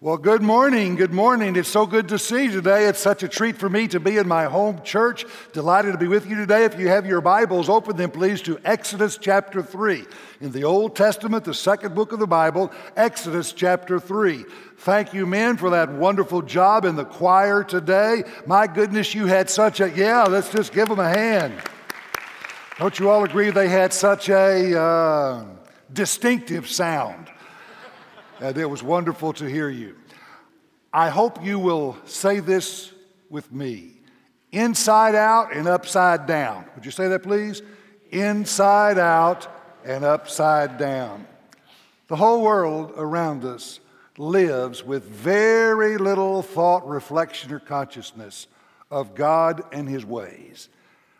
Well, good morning. Good morning. It's so good to see you today. It's such a treat for me to be in my home church. Delighted to be with you today. If you have your Bibles, open them please to Exodus chapter 3. In the Old Testament, the second book of the Bible, Exodus chapter 3. Thank you, men, for that wonderful job in the choir today. My goodness, you had such a, yeah, let's just give them a hand. Don't you all agree they had such a uh, distinctive sound? And it was wonderful to hear you. I hope you will say this with me inside out and upside down. Would you say that, please? Inside out and upside down. The whole world around us lives with very little thought, reflection, or consciousness of God and His ways.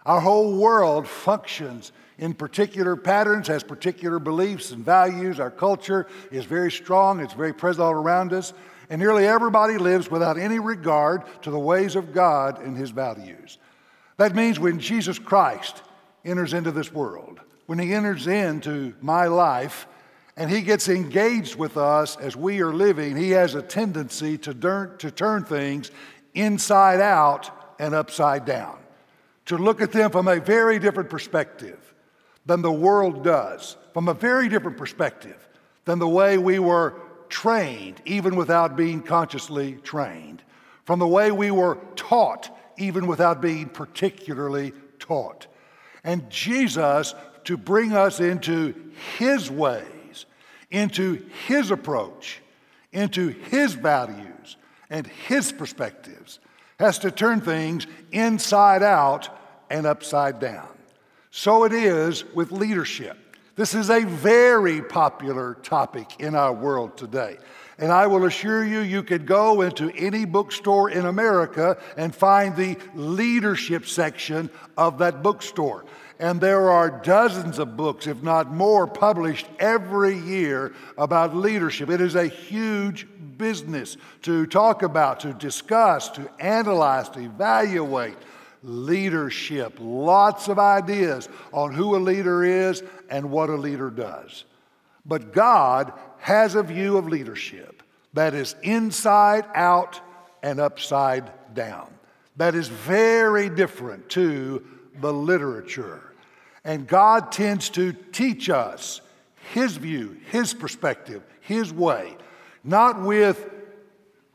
Our whole world functions in particular patterns, has particular beliefs and values. Our culture is very strong, it's very present all around us. And nearly everybody lives without any regard to the ways of God and His values. That means when Jesus Christ enters into this world, when He enters into my life, and He gets engaged with us as we are living, He has a tendency to turn, to turn things inside out and upside down, to look at them from a very different perspective than the world does, from a very different perspective than the way we were trained, even without being consciously trained, from the way we were taught, even without being particularly taught. And Jesus, to bring us into His ways, into His approach, into His values and His perspectives, has to turn things inside out and upside down. So it is with leadership. This is a very popular topic in our world today. And I will assure you, you could go into any bookstore in America and find the leadership section of that bookstore. And there are dozens of books, if not more, published every year about leadership. It is a huge business to talk about, to discuss, to analyze, to evaluate leadership. Lots of ideas on who a leader is and what a leader does. But God has a view of leadership that is inside out and upside down. That is very different to the literature. And God tends to teach us His view, His perspective, His way, not with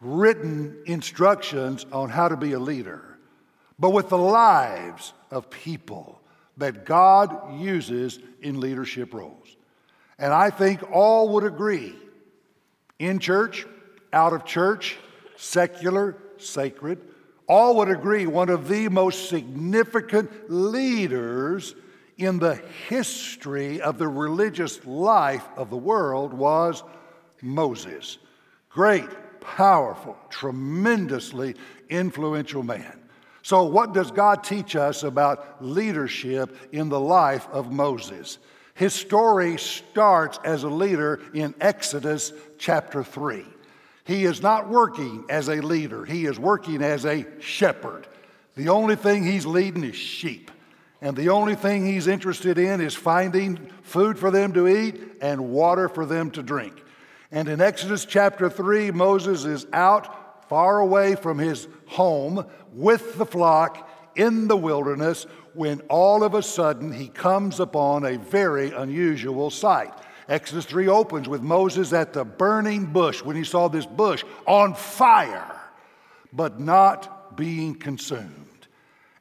written instructions on how to be a leader but with the lives of people that God uses in leadership roles. And I think all would agree in church, out of church, secular, sacred, all would agree one of the most significant leaders in the history of the religious life of the world was Moses. Great, powerful, tremendously influential man. So, what does God teach us about leadership in the life of Moses? His story starts as a leader in Exodus chapter 3. He is not working as a leader, he is working as a shepherd. The only thing he's leading is sheep. And the only thing he's interested in is finding food for them to eat and water for them to drink. And in Exodus chapter 3, Moses is out far away from his home with the flock in the wilderness when all of a sudden he comes upon a very unusual sight. Exodus 3 opens with Moses at the burning bush when he saw this bush on fire, but not being consumed.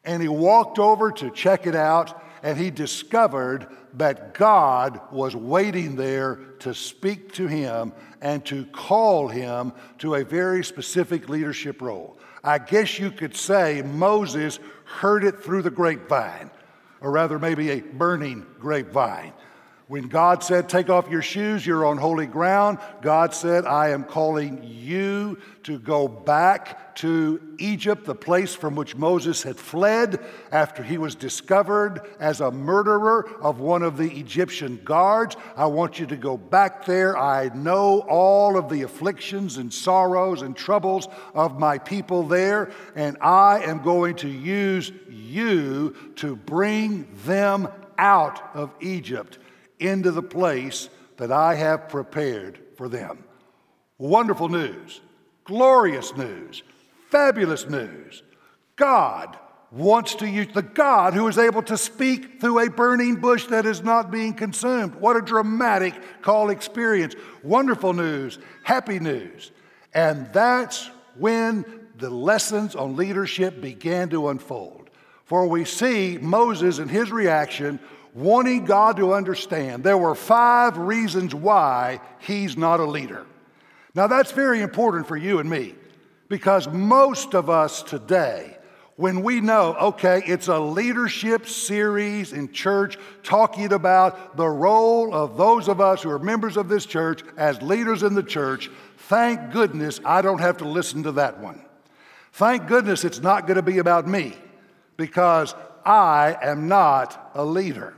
And he walked over to check it out, and he discovered that God was waiting there to speak to him and to call him to a very specific leadership role. I guess you could say Moses heard it through the grapevine, or rather, maybe a burning grapevine. When God said, Take off your shoes, you're on holy ground, God said, I am calling you to go back to Egypt, the place from which Moses had fled after he was discovered as a murderer of one of the Egyptian guards. I want you to go back there. I know all of the afflictions and sorrows and troubles of my people there, and I am going to use you to bring them out of Egypt into the place that I have prepared for them. Wonderful news. glorious news, fabulous news. God wants to use the God who is able to speak through a burning bush that is not being consumed. What a dramatic call experience. Wonderful news, happy news. And that's when the lessons on leadership began to unfold. For we see Moses and his reaction wanting God to understand there were five reasons why he's not a leader. Now, that's very important for you and me because most of us today, when we know, okay, it's a leadership series in church talking about the role of those of us who are members of this church as leaders in the church, thank goodness I don't have to listen to that one. Thank goodness it's not going to be about me because I am not a leader.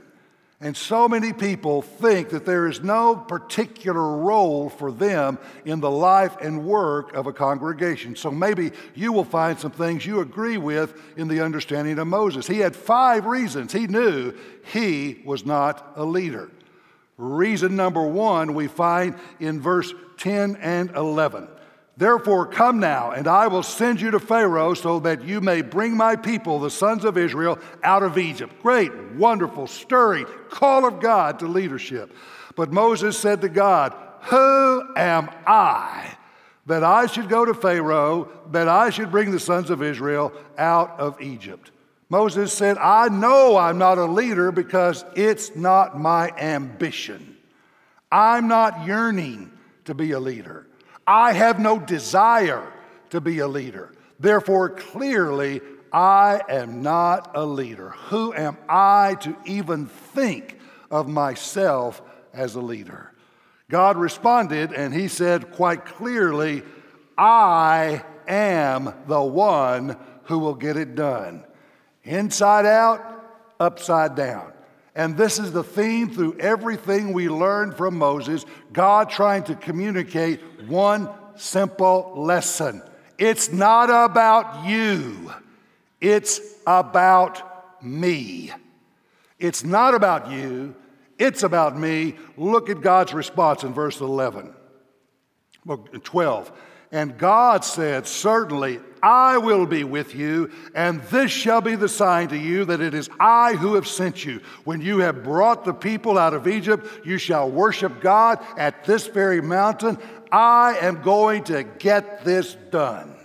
And so many people think that there is no particular role for them in the life and work of a congregation. So maybe you will find some things you agree with in the understanding of Moses. He had five reasons he knew he was not a leader. Reason number one we find in verse 10 and 11. Therefore, come now, and I will send you to Pharaoh so that you may bring my people, the sons of Israel, out of Egypt. Great, wonderful, stirring call of God to leadership. But Moses said to God, Who am I that I should go to Pharaoh, that I should bring the sons of Israel out of Egypt? Moses said, I know I'm not a leader because it's not my ambition. I'm not yearning to be a leader. I have no desire to be a leader. Therefore, clearly, I am not a leader. Who am I to even think of myself as a leader? God responded and he said quite clearly, I am the one who will get it done. Inside out, upside down. And this is the theme through everything we learned from Moses God trying to communicate one simple lesson it's not about you, it's about me. It's not about you, it's about me. Look at God's response in verse 11. 12. And God said, Certainly I will be with you, and this shall be the sign to you that it is I who have sent you. When you have brought the people out of Egypt, you shall worship God at this very mountain. I am going to get this done.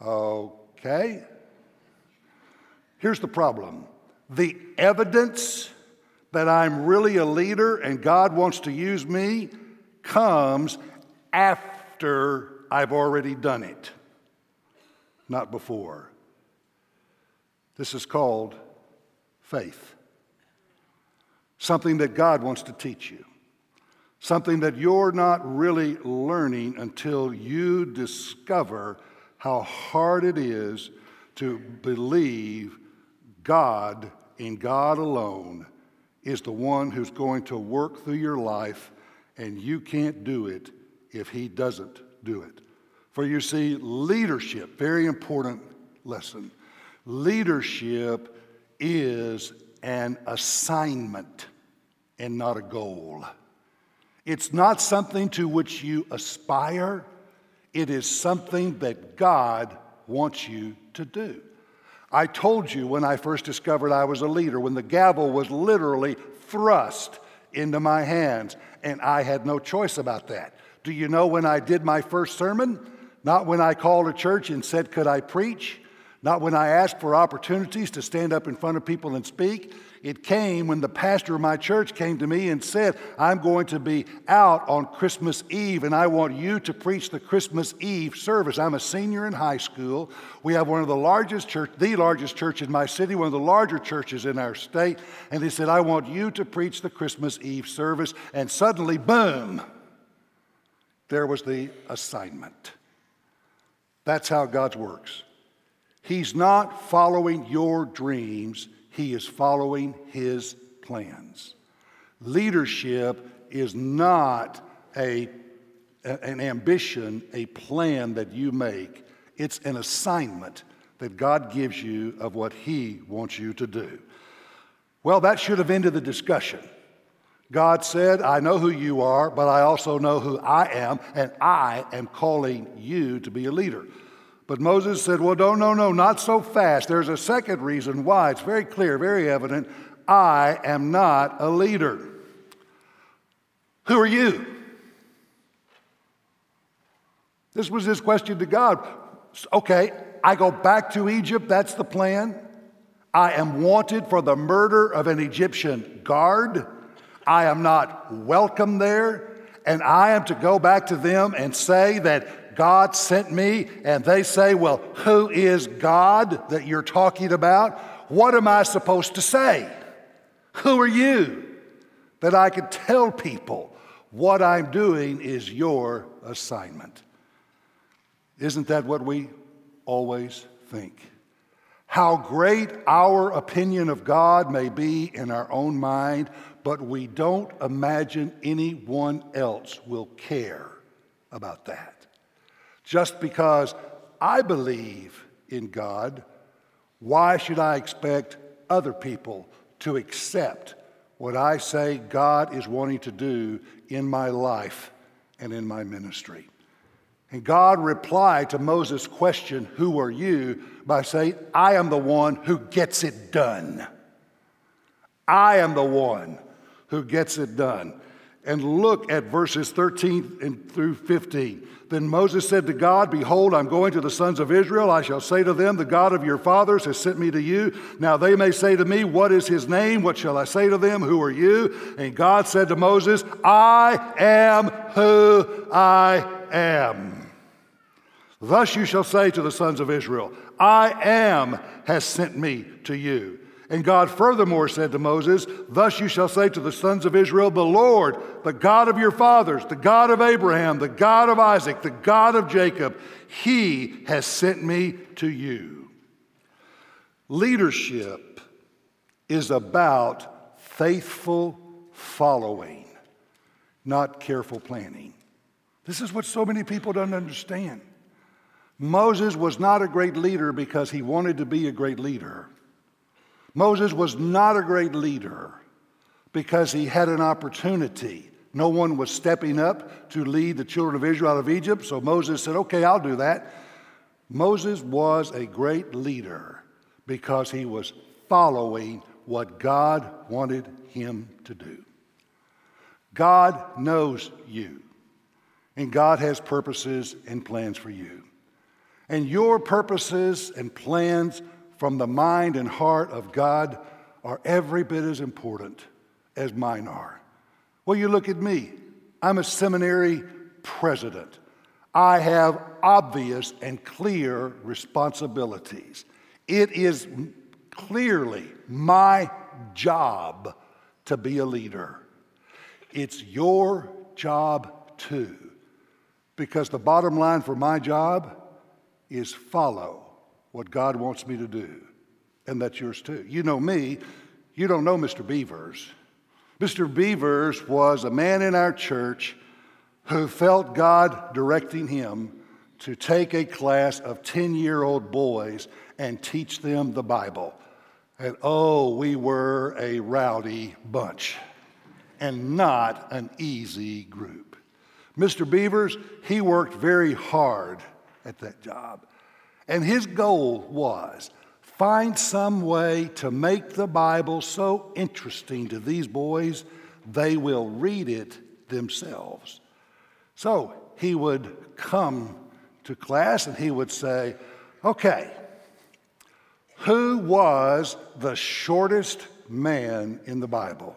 Okay? Here's the problem the evidence that I'm really a leader and God wants to use me comes after I've already done it, not before. This is called faith. Something that God wants to teach you. Something that you're not really learning until you discover how hard it is to believe God in God alone is the one who's going to work through your life, and you can't do it if He doesn't do it. For you see, leadership, very important lesson. Leadership is an assignment and not a goal. It's not something to which you aspire, it is something that God wants you to do. I told you when I first discovered I was a leader, when the gavel was literally thrust into my hands, and I had no choice about that. Do you know when I did my first sermon? Not when I called a church and said, Could I preach? Not when I asked for opportunities to stand up in front of people and speak. It came when the pastor of my church came to me and said, I'm going to be out on Christmas Eve and I want you to preach the Christmas Eve service. I'm a senior in high school. We have one of the largest church, the largest church in my city, one of the larger churches in our state. And he said, I want you to preach the Christmas Eve service. And suddenly, boom, there was the assignment. That's how God works. He's not following your dreams, He is following His plans. Leadership is not a, an ambition, a plan that you make, it's an assignment that God gives you of what He wants you to do. Well, that should have ended the discussion. God said, I know who you are, but I also know who I am, and I am calling you to be a leader. But Moses said, Well, no, no, no, not so fast. There's a second reason why. It's very clear, very evident. I am not a leader. Who are you? This was his question to God. Okay, I go back to Egypt, that's the plan. I am wanted for the murder of an Egyptian guard. I am not welcome there. And I am to go back to them and say that God sent me. And they say, Well, who is God that you're talking about? What am I supposed to say? Who are you that I could tell people what I'm doing is your assignment? Isn't that what we always think? How great our opinion of God may be in our own mind, but we don't imagine anyone else will care about that. Just because I believe in God, why should I expect other people to accept what I say God is wanting to do in my life and in my ministry? And God replied to Moses' question, Who are you? by saying, I am the one who gets it done. I am the one who gets it done. And look at verses 13 and through 15. Then Moses said to God, Behold, I'm going to the sons of Israel. I shall say to them, The God of your fathers has sent me to you. Now they may say to me, What is his name? What shall I say to them? Who are you? And God said to Moses, I am who I am. Thus you shall say to the sons of Israel, I am has sent me to you. And God furthermore said to Moses, Thus you shall say to the sons of Israel, The Lord, the God of your fathers, the God of Abraham, the God of Isaac, the God of Jacob, he has sent me to you. Leadership is about faithful following, not careful planning. This is what so many people don't understand. Moses was not a great leader because he wanted to be a great leader. Moses was not a great leader because he had an opportunity. No one was stepping up to lead the children of Israel out of Egypt, so Moses said, Okay, I'll do that. Moses was a great leader because he was following what God wanted him to do. God knows you, and God has purposes and plans for you. And your purposes and plans from the mind and heart of God are every bit as important as mine are. Well, you look at me. I'm a seminary president. I have obvious and clear responsibilities. It is clearly my job to be a leader. It's your job too. Because the bottom line for my job is follow what God wants me to do. And that's yours too. You know me, you don't know Mr. Beavers. Mr. Beavers was a man in our church who felt God directing him to take a class of 10 year old boys and teach them the Bible. And oh, we were a rowdy bunch and not an easy group. Mr. Beavers, he worked very hard at that job. And his goal was find some way to make the Bible so interesting to these boys they will read it themselves. So he would come to class and he would say, Okay, who was the shortest man in the Bible?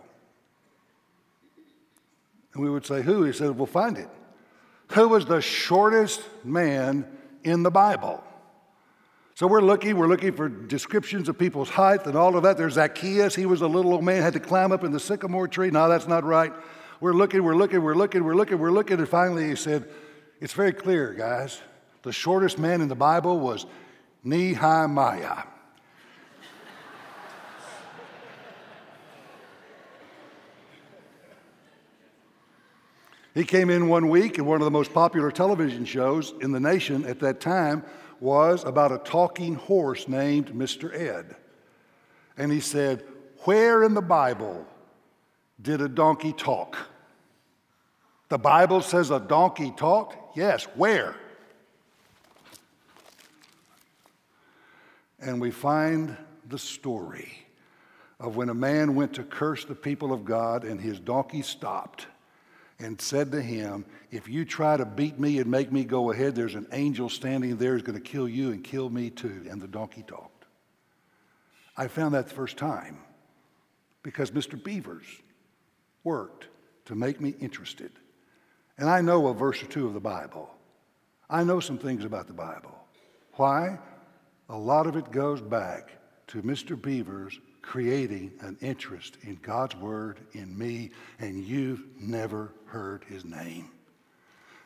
And we would say, Who? He said, We'll find it. Who was the shortest man in the Bible? So we're looking, we're looking for descriptions of people's height and all of that. There's Zacchaeus. He was a little old man, had to climb up in the sycamore tree. No, that's not right. We're looking, we're looking, we're looking, we're looking, we're looking. And finally he said, It's very clear, guys. The shortest man in the Bible was Nehemiah. He came in one week and one of the most popular television shows in the nation at that time was about a talking horse named Mr. Ed. And he said, Where in the Bible Did a donkey talk? The Bible says a donkey talked? Yes. Where? And we find the story of when a man went to curse the people of God and his donkey stopped and said to him, If you try to beat me and make me go ahead, there's an angel standing there who's going to kill you and kill me too. And the donkey talked. I found that the first time because Mr. Beavers worked to make me interested. And I know a verse or two of the Bible. I know some things about the Bible. Why? A lot of it goes back to Mr. Beavers creating an interest in God's Word in me, and you've never heard his name.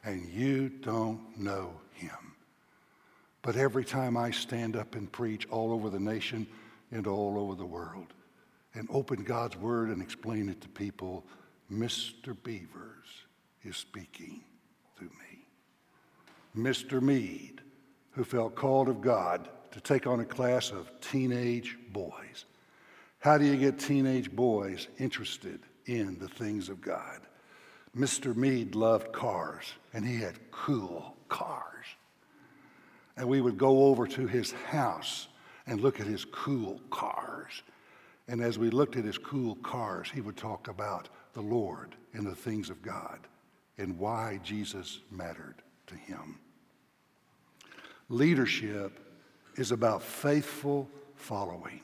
And you don't know him. But every time I stand up and preach all over the nation and all over the world and open God's Word and explain it to people, Mr. Beavers is speaking through me. Mr. Mead, who felt called of God to take on a class of teenage boys how do you get teenage boys interested in the things of God? Mr. Mead loved cars, and he had cool cars. And we would go over to his house and look at his cool cars. And as we looked at his cool cars, he would talk about the Lord and the things of God and why Jesus mattered to him. Leadership is about faithful following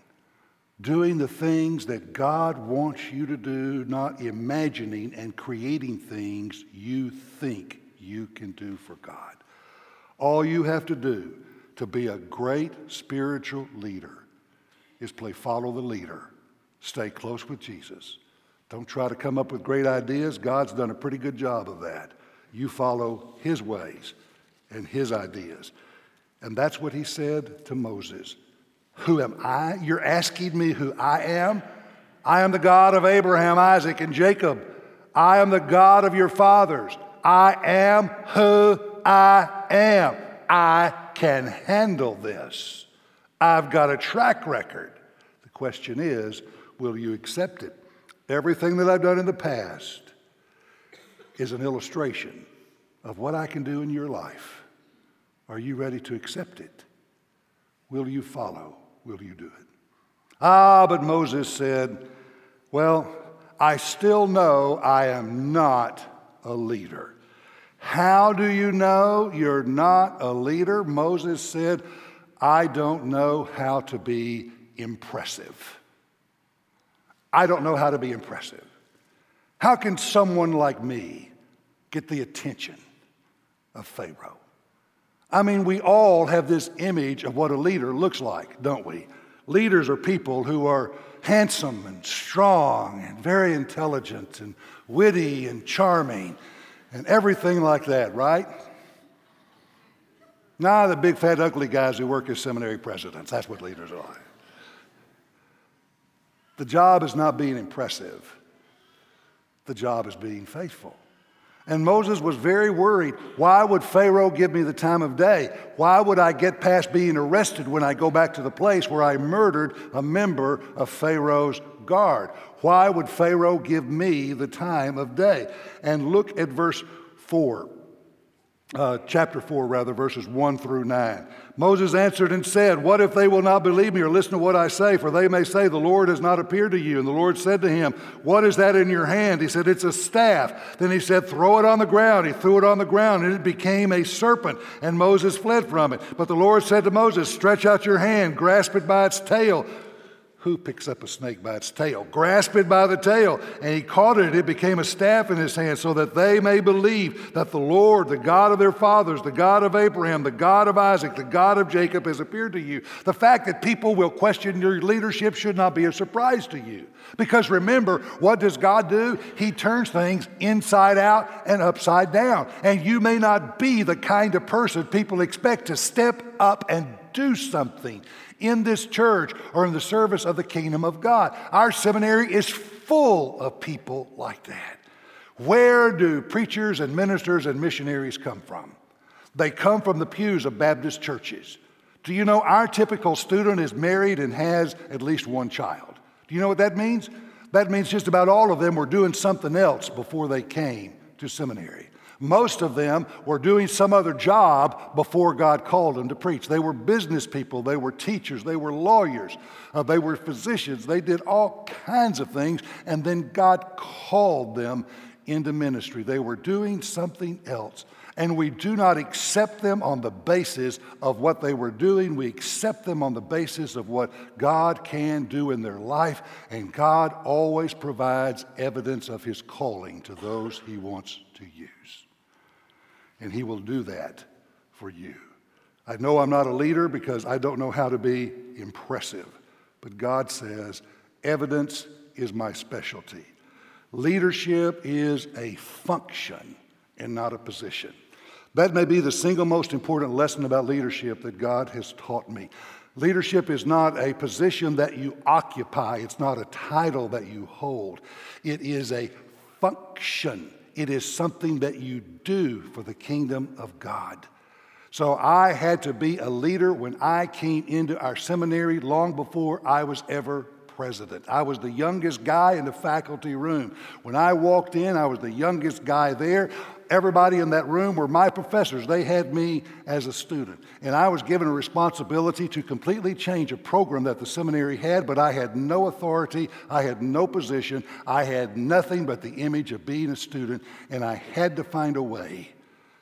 doing the things that God wants you to do, not imagining and creating things you think you can do for God. All you have to do to be a great spiritual leader is play follow the leader, stay close with Jesus. Don't try to come up with great ideas. God's done a pretty good job of that. You follow his ways and his ideas. And that's what he said to Moses. Who am I? You're asking me who I am? I am the God of Abraham, Isaac, and Jacob. I am the God of your fathers. I am who I am. I can handle this. I've got a track record. The question is, will you accept it? Everything that I've done in the past is an illustration of what I can do in your life. Are you ready to accept it? Will you follow? Will you do it? Ah, but Moses said, Well, I still know I am not a leader. How do you know you're not a leader? Moses said, I don't know how to be impressive. I don't know how to be impressive. How can someone like me get the attention of Pharaoh? I mean, we all have this image of what a leader looks like, don't we? Leaders are people who are handsome and strong and very intelligent and witty and charming and everything like that, right? Nah, the big fat ugly guys who work as seminary presidents. That's what leaders are. The job is not being impressive, the job is being faithful. And Moses was very worried. Why would Pharaoh give me the time of day? Why would I get past being arrested when I go back to the place where I murdered a member of Pharaoh's guard? Why would Pharaoh give me the time of day? And look at verse 4 uh, chapter 4, rather, verses 1 through 9. Moses answered and said, What if they will not believe me or listen to what I say? For they may say, The Lord has not appeared to you. And the Lord said to him, What is that in your hand? He said, It's a staff. Then he said, Throw it on the ground. He threw it on the ground, and it became a serpent. And Moses fled from it. But the Lord said to Moses, Stretch out your hand, grasp it by its tail who picks up a snake by its tail? Grasp it by the tail. And he caught it. It became a staff in his hand so that they may believe that the Lord, the God of their fathers, the God of Abraham, the God of Isaac, the God of Jacob has appeared to you. The fact that people will question your leadership should not be a surprise to you. Because remember, what does God do? He turns things inside out and upside down. And you may not be the kind of person people expect to step up and do something in this church or in the service of the kingdom of God. Our seminary is full of people like that. Where do preachers and ministers and missionaries come from? They come from the pews of Baptist churches. Do you know our typical student is married and has at least one child? Do you know what that means? That means just about all of them were doing something else before they came to seminary. Most of them were doing some other job before God called them to preach. They were business people, they were teachers, they were lawyers, uh, they were physicians, they did all kinds of things, and then God called them into ministry. They were doing something else. And we do not accept them on the basis of what they were doing. We accept them on the basis of what God can do in their life. And God always provides evidence of His calling to those He wants to use. And He will do that for you. I know I'm not a leader because I don't know how to be impressive. But God says, evidence is my specialty. Leadership is a function and not a position. That may be the single most important lesson about leadership that God has taught me. Leadership is not a position that you occupy, it's not a title that you hold. It is a function, it is something that you do for the kingdom of God. So I had to be a leader when I came into our seminary long before I was ever president. I was the youngest guy in the faculty room. When I walked in, I was the youngest guy there everybody in that room were my professors. They had me as a student. And I was given a responsibility to completely change a program that the seminary had, but I had no authority, I had no position, I had nothing but the image of being a student, and I had to find a way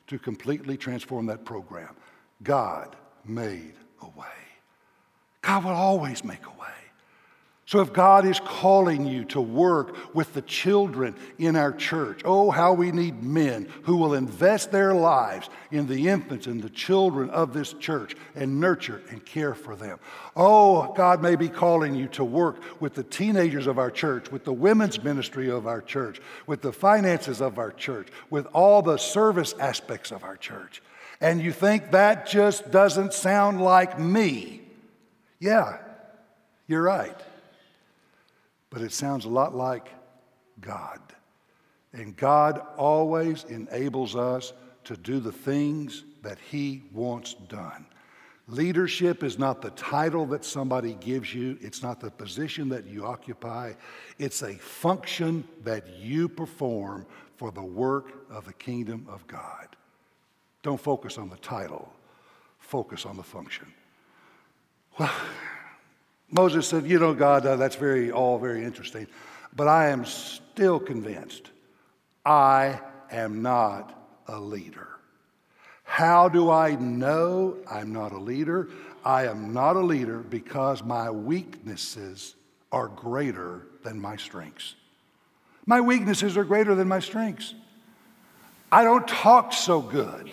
to completely transform that program. God made a way. God will always make a way. So, if God is calling you to work with the children in our church, oh, how we need men who will invest their lives in the infants and the children of this church and nurture and care for them. Oh, God may be calling you to work with the teenagers of our church, with the women's ministry of our church, with the finances of our church, with all the service aspects of our church. And you think that just doesn't sound like me. Yeah, you're right but it sounds a lot like God. And God always enables us to do the things that He wants done. Leadership is not the title that somebody gives you, it's not the position that you occupy, it's a function that you perform for the work of the kingdom of God. Don't focus on the title, focus on the function. Well, Moses said, You know, God, uh, that's very, all very interesting, but I am still convinced I am not a leader. How do I know I'm not a leader? I am not a leader because my weaknesses are greater than my strengths. My weaknesses are greater than my strengths. I don't talk so good.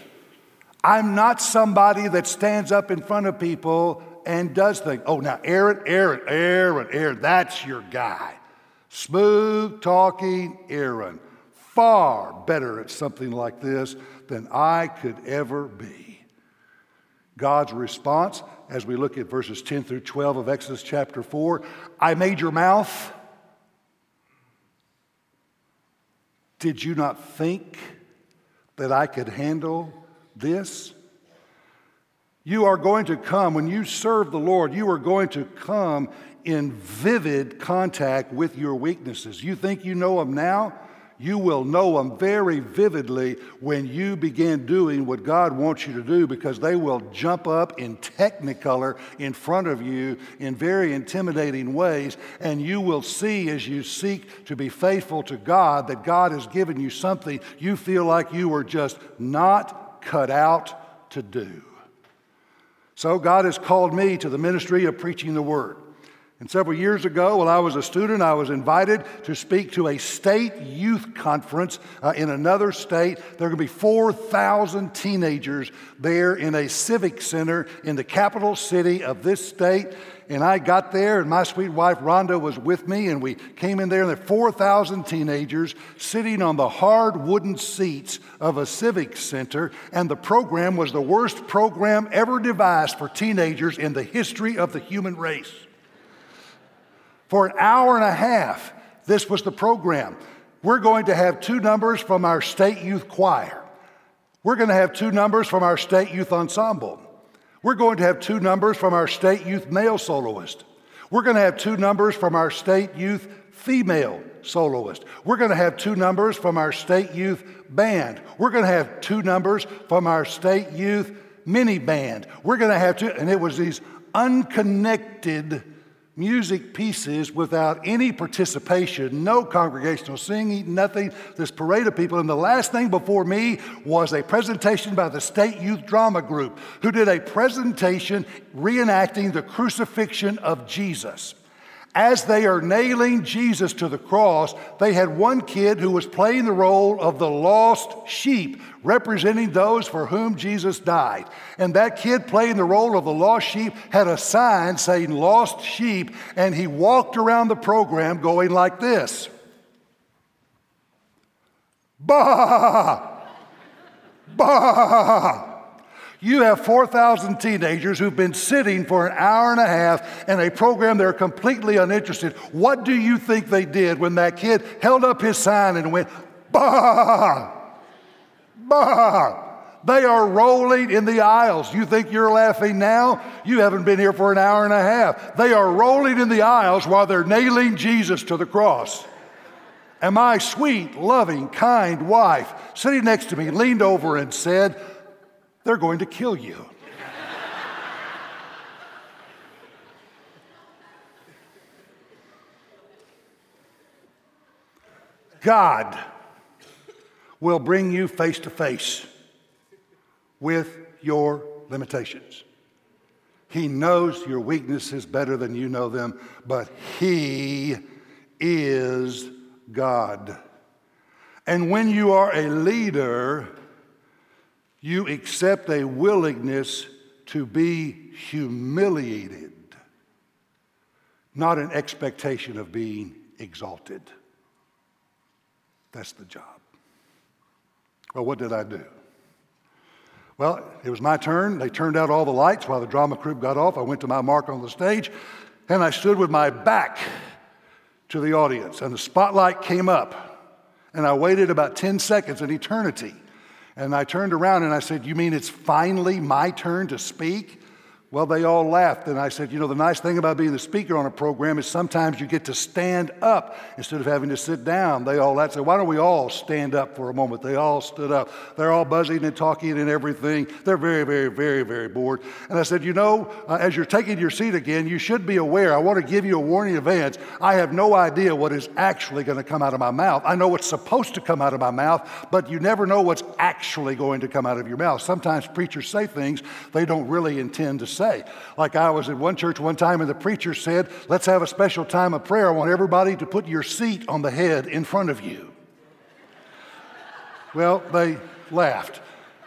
I'm not somebody that stands up in front of people and does things. Oh, now, Aaron, Aaron, Aaron, Aaron, that's your guy. Smooth talking Aaron. Far better at something like this than I could ever be. God's response, as we look at verses 10 through 12 of Exodus chapter 4 I made your mouth. Did you not think that I could handle this? You are going to come, when you serve the Lord, you are going to come in vivid contact with your weaknesses. You think you know them now? You will know them very vividly when you begin doing what God wants you to do because they will jump up in technicolor in front of you in very intimidating ways. And you will see as you seek to be faithful to God that God has given you something you feel like you were just not cut out to do. So God has called me to the ministry of preaching the word. And several years ago, while I was a student, I was invited to speak to a state youth conference uh, in another state. There are going to be 4,000 teenagers there in a civic center in the capital city of this state. And I got there, and my sweet wife Rhonda was with me, and we came in there, and there were 4,000 teenagers sitting on the hard wooden seats of a civic center. And the program was the worst program ever devised for teenagers in the history of the human race. For an hour and a half, this was the program. We're going to have two numbers from our state youth choir. We're going to have two numbers from our state youth ensemble. We're going to have two numbers from our state youth male soloist. We're going to have two numbers from our state youth female soloist. We're going to have two numbers from our state youth band. We're going to have two numbers from our state youth mini band. We're going to have two, and it was these unconnected music pieces without any participation, no congregational singing, nothing, this parade of people. And the last thing before me was a presentation by the State Youth Drama Group, who did a presentation reenacting the crucifixion of Jesus. As they are nailing Jesus to the cross, they had one kid who was playing the role of the lost sheep, representing those for whom Jesus died. And that kid playing the role of the lost sheep had a sign saying lost sheep, and he walked around the program going like this Bah! Bah! You have 4,000 teenagers who've been sitting for an hour and a half in a program they're completely uninterested. What do you think they did when that kid held up his sign and went, bah, bah? They are rolling in the aisles. You think you're laughing now? You haven't been here for an hour and a half. They are rolling in the aisles while they're nailing Jesus to the cross. And my sweet, loving, kind wife, sitting next to me, leaned over and said, they're going to kill you. God will bring you face to face with your limitations. He knows your weaknesses better than you know them, but He is God. And when you are a leader, you accept a willingness to be humiliated, not an expectation of being exalted. That's the job. Well, what did I do? Well, it was my turn. They turned out all the lights while the drama crew got off. I went to my mark on the stage and I stood with my back to the audience. And the spotlight came up. And I waited about 10 seconds, an eternity. And I turned around and I said, You mean it's finally my turn to speak? Well, they all laughed. And I said, You know, the nice thing about being the speaker on a program is sometimes you get to stand up instead of having to sit down. They all laughed. Said, Why don't we all stand up for a moment? They all stood up. They're all buzzing and talking and everything. They're very, very, very, very bored. And I said, You know, uh, as you're taking your seat again, you should be aware. I want to give you a warning in advance. I have no idea what is actually going to come out of my mouth. I know what's supposed to come out of my mouth, but you never know what's actually going to come out of your mouth. Sometimes preachers say things they don't really intend to say say. Like I was at one church one time and the preacher said, Let's have a special time of prayer. I want everybody to put your seat on the head in front of you. Well, they laughed.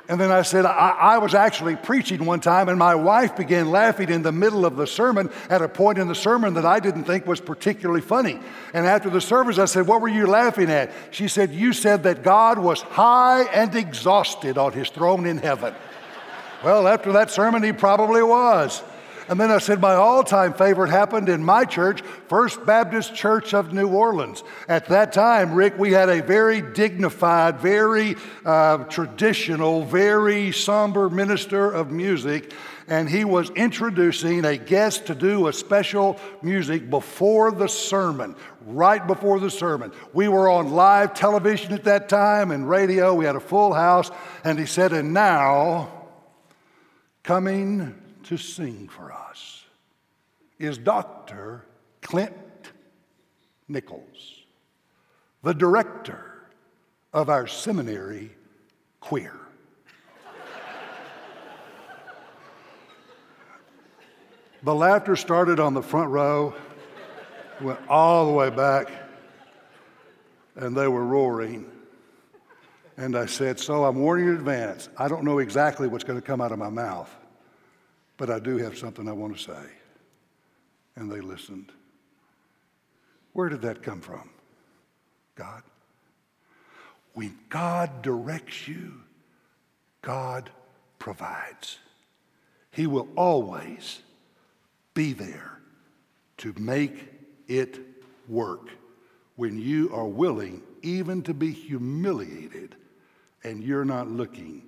And then I said, I, I, was actually preaching one time, and my wife began laughing in the middle of the sermon at a point in the sermon that I didn't think was particularly funny. And after the service, I said, What were you laughing at? She said, You said that God was high and exhausted on his throne in heaven. Well, after that sermon, he probably was. And then I said, my all time favorite happened in my church, First Baptist Church of New Orleans. At that time, Rick, we had a very dignified, very uh, traditional, very somber minister of music. And he was introducing a guest to do a special music before the sermon, right before the sermon. We were on live television at that time and radio. We had a full house. And he said, And now, coming to sing for us is Dr. Clint Nichols, the director of our seminary queer. the laughter started on the front row, went all the way back, and they were roaring. And I said, So I'm warning you in advance. I don't know exactly what's going to come out of my mouth, but I do have something I want to say. And they listened. Where did that come from? God. When God directs you, God provides. He will always be there to make it work when you are willing even to be humiliated and you're not looking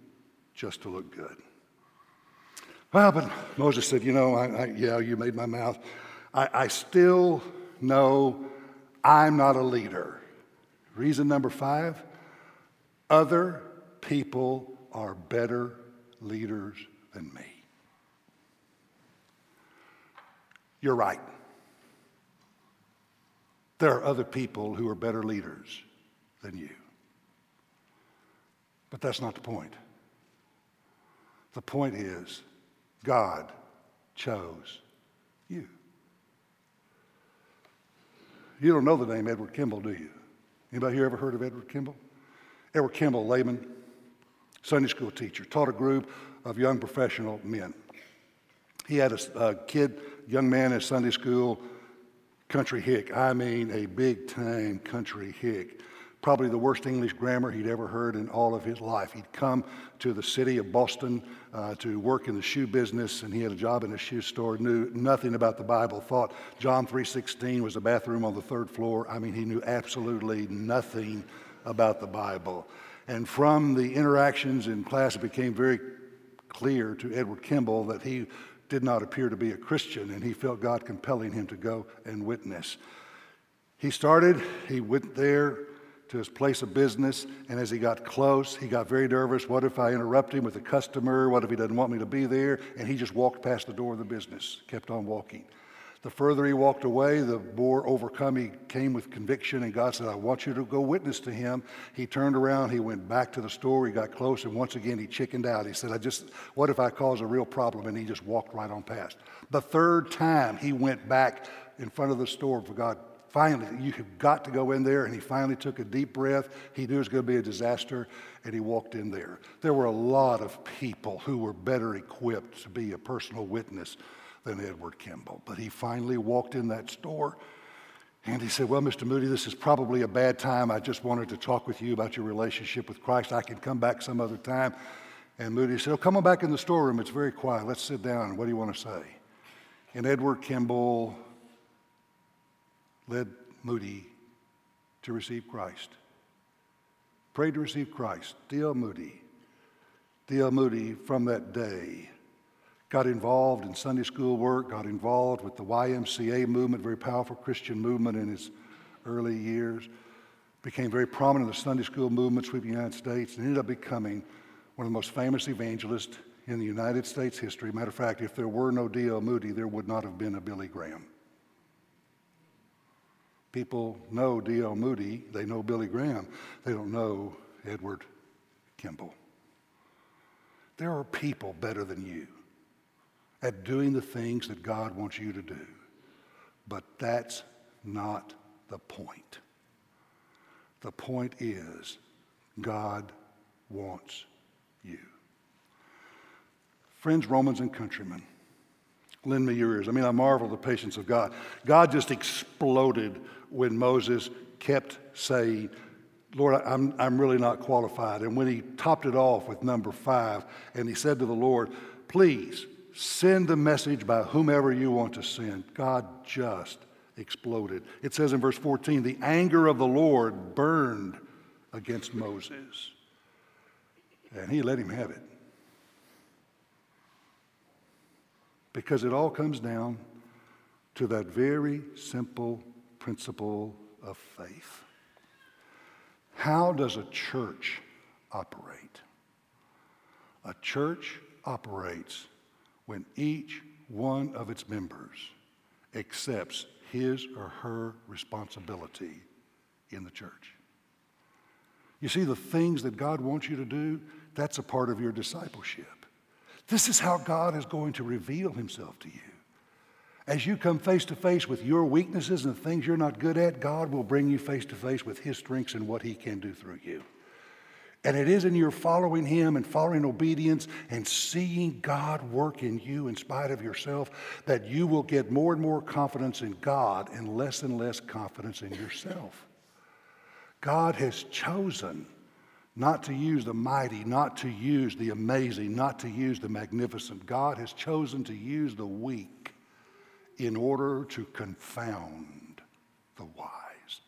just to look good. Well, but Moses said, You know, I, I, yeah, you made my mouth. I, I still know I'm not a leader. Reason number five other people are better leaders than me. You're right. There are other people who are better leaders than you. But that's not the point. The point is, God chose you. You don't know the name Edward Kimball, do you? Anybody here ever heard of Edward Kimball? Edward Kimball, layman, Sunday school teacher, taught a group of young professional men. He had a, a kid, young man in Sunday school, country hick. I mean, a big time country hick probably the worst English grammar he'd ever heard in all of his life. He'd come to the city of Boston uh, to work in the shoe business, and he had a job in a shoe store. Knew nothing about the Bible. Thought John 3:16 was a bathroom on the third floor. I mean, he knew absolutely nothing about the Bible. And from the interactions in class, it became very clear to Edward Kimball that he did not appear to be a Christian, and he felt God compelling him to go and witness. He started, he went there to his place of business. And as he got close, he got very nervous. What if I interrupt him with a customer? What if he doesn't want me to be there? And he just walked past the door of the business, kept on walking. The further he walked away, the more overcome he came with conviction, and God said, I want you to go witness to him. He turned around, he went back to the store, he got close, and once again he chickened out. He said, I just, what if I cause a real problem? And he just walked right on past. The third time he went back in front of the store for God finally, you have got to go in there. And he finally took a deep breath. He knew it was going to be a disaster, and he walked in there. There were a lot of people who were better equipped to be a personal witness than Edward Kimball. But he finally walked in that store. And he said, Well, Mr. Moody, this is probably a bad time. I just wanted to talk with you about your relationship with Christ. I can come back some other time. And Moody said, Oh, come on back in the storeroom. It's very quiet. Let's sit down. What do you want to say? And Edward Kimball led Moody to receive Christ. Prayed to receive Christ. D.L. Moody. D.L. Moody, from that day, got involved in Sunday school work, got involved with the YMCA movement, very powerful Christian movement in his early years, became very prominent in the Sunday school movement sweeping the United States, and ended up becoming one of the most famous evangelists in the United States history. Matter of fact, if there were no D.L. Moody, there would not have been a Billy Graham. People know D.L. Moody, they know Billy Graham, they don't know Edward Kimball. There are people better than you at doing the things that God wants you to do, but that's not the point. The point is, God wants you. Friends, Romans, and countrymen, lend me your ears. I mean, I marvel at the patience of God. God just exploded when Moses kept saying, Lord, I'm, I'm really not qualified. And when he topped it off with number five, and he said to the Lord, Please send the message by whomever you want to send, God just exploded. It says in verse 14, the anger of the Lord burned against Moses, and he let him have it. Because it all comes down to that very simple principle of faith. How does a church operate? A church operates when each one of its members accepts his or her responsibility in the church. You see, the things that God wants you to do, that's a part of your discipleship. This is how God is going to reveal himself to you. As you come face to face with your weaknesses and the things you're not good at, God will bring you face to face with His strengths and what He can do through you. And it is in your following Him and following obedience and seeing God work in you in spite of yourself that you will get more and more confidence in God and less and less confidence in yourself. God has chosen not to use the mighty, not to use the amazing, not to use the magnificent. God has chosen to use the weak in order to confound the wise.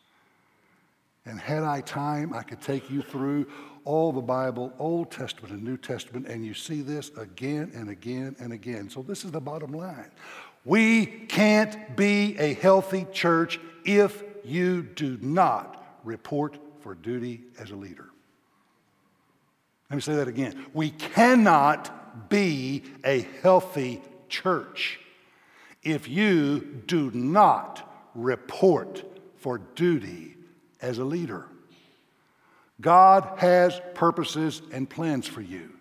And had I time, I could take you through all the Bible, Old Testament and New Testament, and you see this again and again and again. So, this is the bottom line. We can't be a healthy church if you do not report for duty as a leader. Let me say that again. We cannot be a healthy church if you do not report for duty as a leader. God has purposes and plans for you.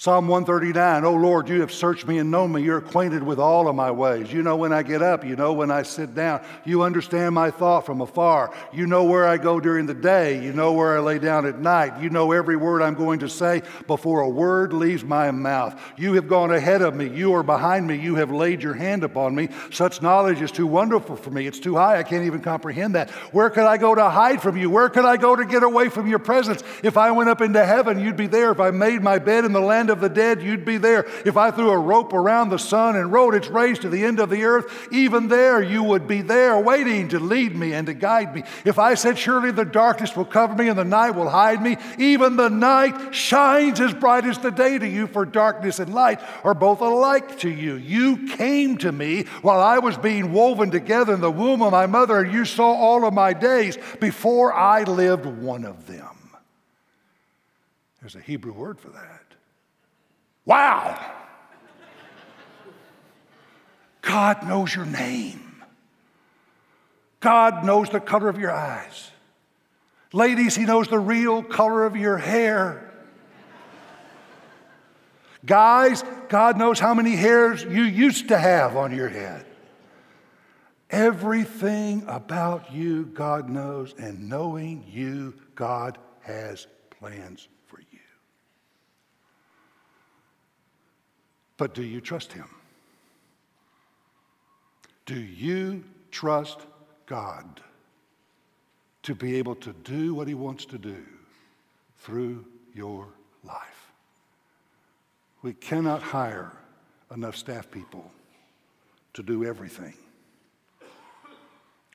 Psalm 139, oh Lord, you have searched me and known me. You're acquainted with all of my ways. You know when I get up. You know when I sit down. You understand my thought from afar. You know where I go during the day. You know where I lay down at night. You know every word I'm going to say before a word leaves my mouth. You have gone ahead of me. You are behind me. You have laid your hand upon me. Such knowledge is too wonderful for me. It's too high. I can't even comprehend that. Where could I go to hide from you? Where could I go to get away from your presence? If I went up into heaven, you'd be there. If I made my bed in the land land of the dead, you'd be there. If I threw a rope around the sun and rode its race to the end of the earth, even there you would be there waiting to lead me and to guide me. If I said, Surely the darkness will cover me and the night will hide me, even the night shines as bright as the day to you, for darkness and light are both alike to you. You came to me while I was being woven together in the womb of my mother, and you saw all of my days before I lived one of them. There's a Hebrew word for that. Wow. God knows your name. God knows the color of your eyes. Ladies, He knows the real color of your hair. Guys, God knows how many hairs you used to have on your head. Everything about you, God knows, and knowing you, God has plans But do you trust Him? Do you trust God to be able to do what He wants to do through your life? We cannot hire enough staff people to do everything.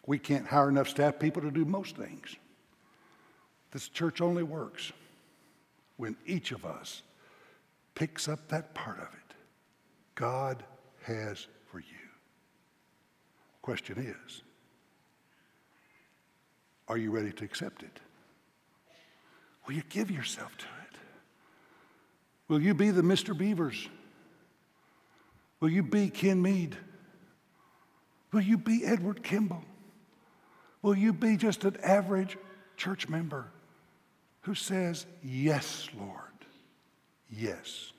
We can't hire enough staff people to do most things. This church only works when each of us picks up that part of it God has for you. Question is, are you ready to accept it? Will you give yourself to it? Will you be the Mr. Beavers? Will you be Ken Mead? Will you be Edward Kimball? Will you be just an average church member who says, Yes, Lord, yes?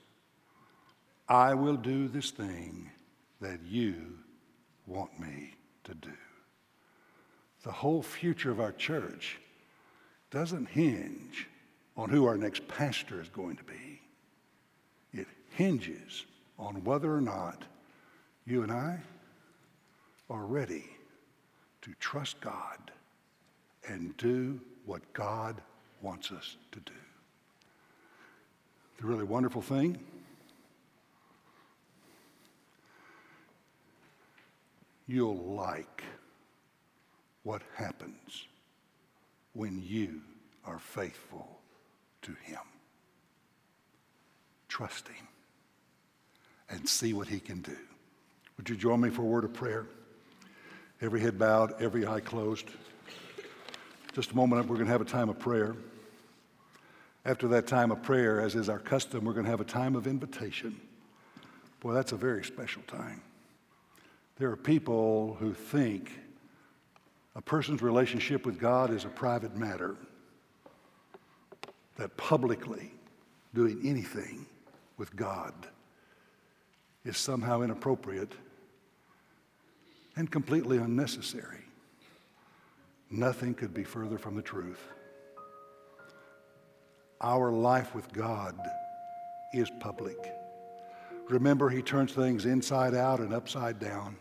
I will do this thing that you want me to do. The whole future of our church doesn't hinge on who our next pastor is going to be. It hinges on whether or not you and I are ready to trust God and do what God wants us to do. The really wonderful thing you'll like what happens when you are faithful to Him. Trust Him and see what He can do. Would you join me for a word of prayer? Every head bowed, every eye closed. Just a moment, we're going to have a time of prayer. After that time of prayer, as is our custom, we're going to have a time of invitation. Boy, that's a very special time. There are people who think a person's relationship with God is a private matter, that publicly doing anything with God is somehow inappropriate and completely unnecessary. Nothing could be further from the truth. Our life with God is public. Remember, He turns things inside out and upside down.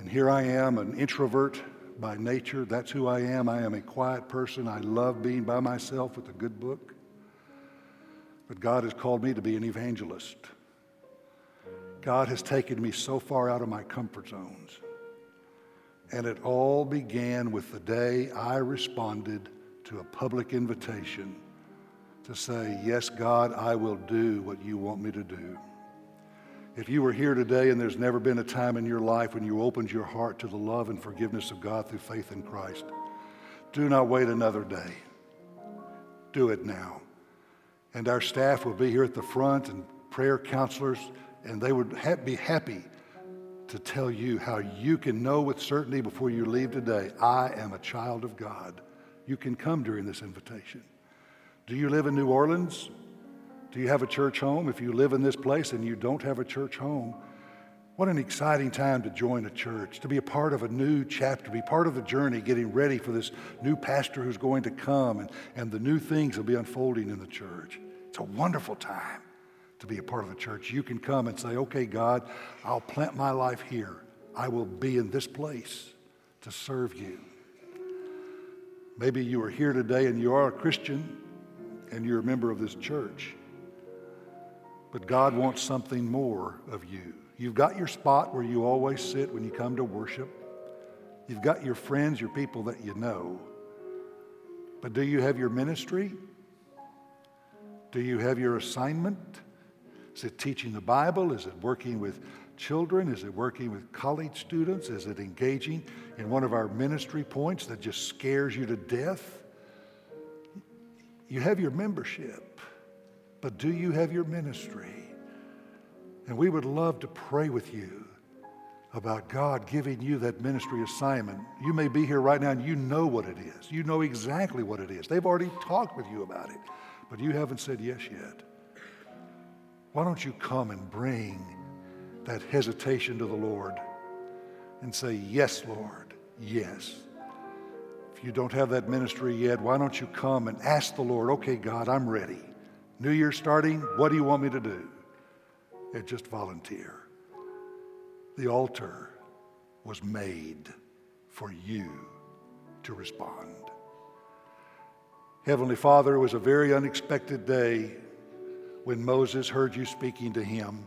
And here I am, an introvert by nature. That's who I am. I am a quiet person. I love being by myself with a good book. But God has called me to be an evangelist. God has taken me so far out of my comfort zones. And it all began with the day I responded to a public invitation to say, Yes, God, I will do what you want me to do. If you were here today and there's never been a time in your life when you opened your heart to the love and forgiveness of God through faith in Christ, do not wait another day. Do it now. And our staff will be here at the front and prayer counselors, and they would ha- be happy to tell you how you can know with certainty before you leave today I am a child of God. You can come during this invitation. Do you live in New Orleans? Do you have a church home? If you live in this place and you don't have a church home, what an exciting time to join a church, to be a part of a new chapter, be part of the journey, getting ready for this new pastor who's going to come and, and the new things will be unfolding in the church. It's a wonderful time to be a part of the church. You can come and say, okay, God, I'll plant my life here. I will be in this place to serve you. Maybe you are here today and you are a Christian and you're a member of this church. But God wants something more of you. You've got your spot where you always sit when you come to worship. You've got your friends, your people that you know. But do you have your ministry? Do you have your assignment? Is it teaching the Bible? Is it working with children? Is it working with college students? Is it engaging in one of our ministry points that just scares you to death? You have your membership. But do you have your ministry? And we would love to pray with you about God giving you that ministry assignment. You may be here right now and you know what it is. You know exactly what it is. They've already talked with you about it, but you haven't said yes yet. Why don't you come and bring that hesitation to the Lord and say, Yes, Lord, yes. If you don't have that ministry yet, why don't you come and ask the Lord, Okay, God, I'm ready. New Year starting, what do you want me to do? And just volunteer. The altar was made for you to respond. Heavenly Father, it was a very unexpected day when Moses heard you speaking to him.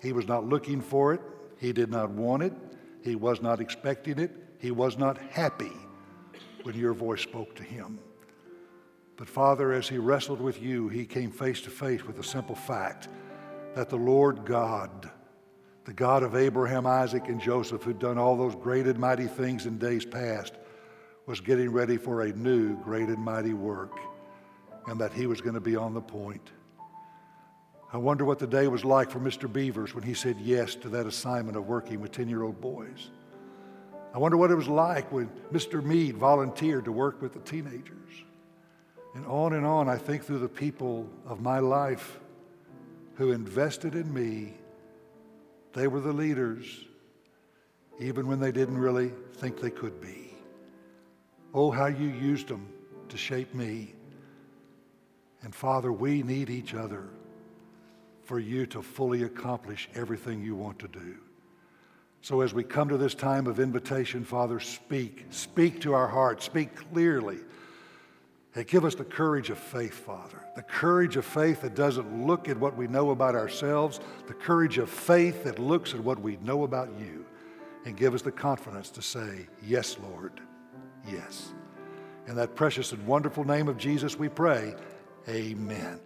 He was not looking for it, he did not want it, he was not expecting it, he was not happy when your voice spoke to him. But Father, as he wrestled with you, he came face to face with the simple fact that the Lord God, the God of Abraham, Isaac, and Joseph, who'd done all those great and mighty things in days past, was getting ready for a new great and mighty work, and that he was going to be on the point. I wonder what the day was like for Mr. Beavers when he said yes to that assignment of working with 10 year old boys. I wonder what it was like when Mr. Mead volunteered to work with the teenagers. And on and on, I think through the people of my life who invested in me. They were the leaders, even when they didn't really think they could be. Oh, how you used them to shape me. And Father, we need each other for you to fully accomplish everything you want to do. So as we come to this time of invitation, Father, speak. Speak to our hearts. Speak clearly. Give us the courage of faith, Father. The courage of faith that doesn't look at what we know about ourselves, the courage of faith that looks at what we know about you. And give us the confidence to say, Yes, Lord, yes. In that precious and wonderful name of Jesus, we pray, Amen.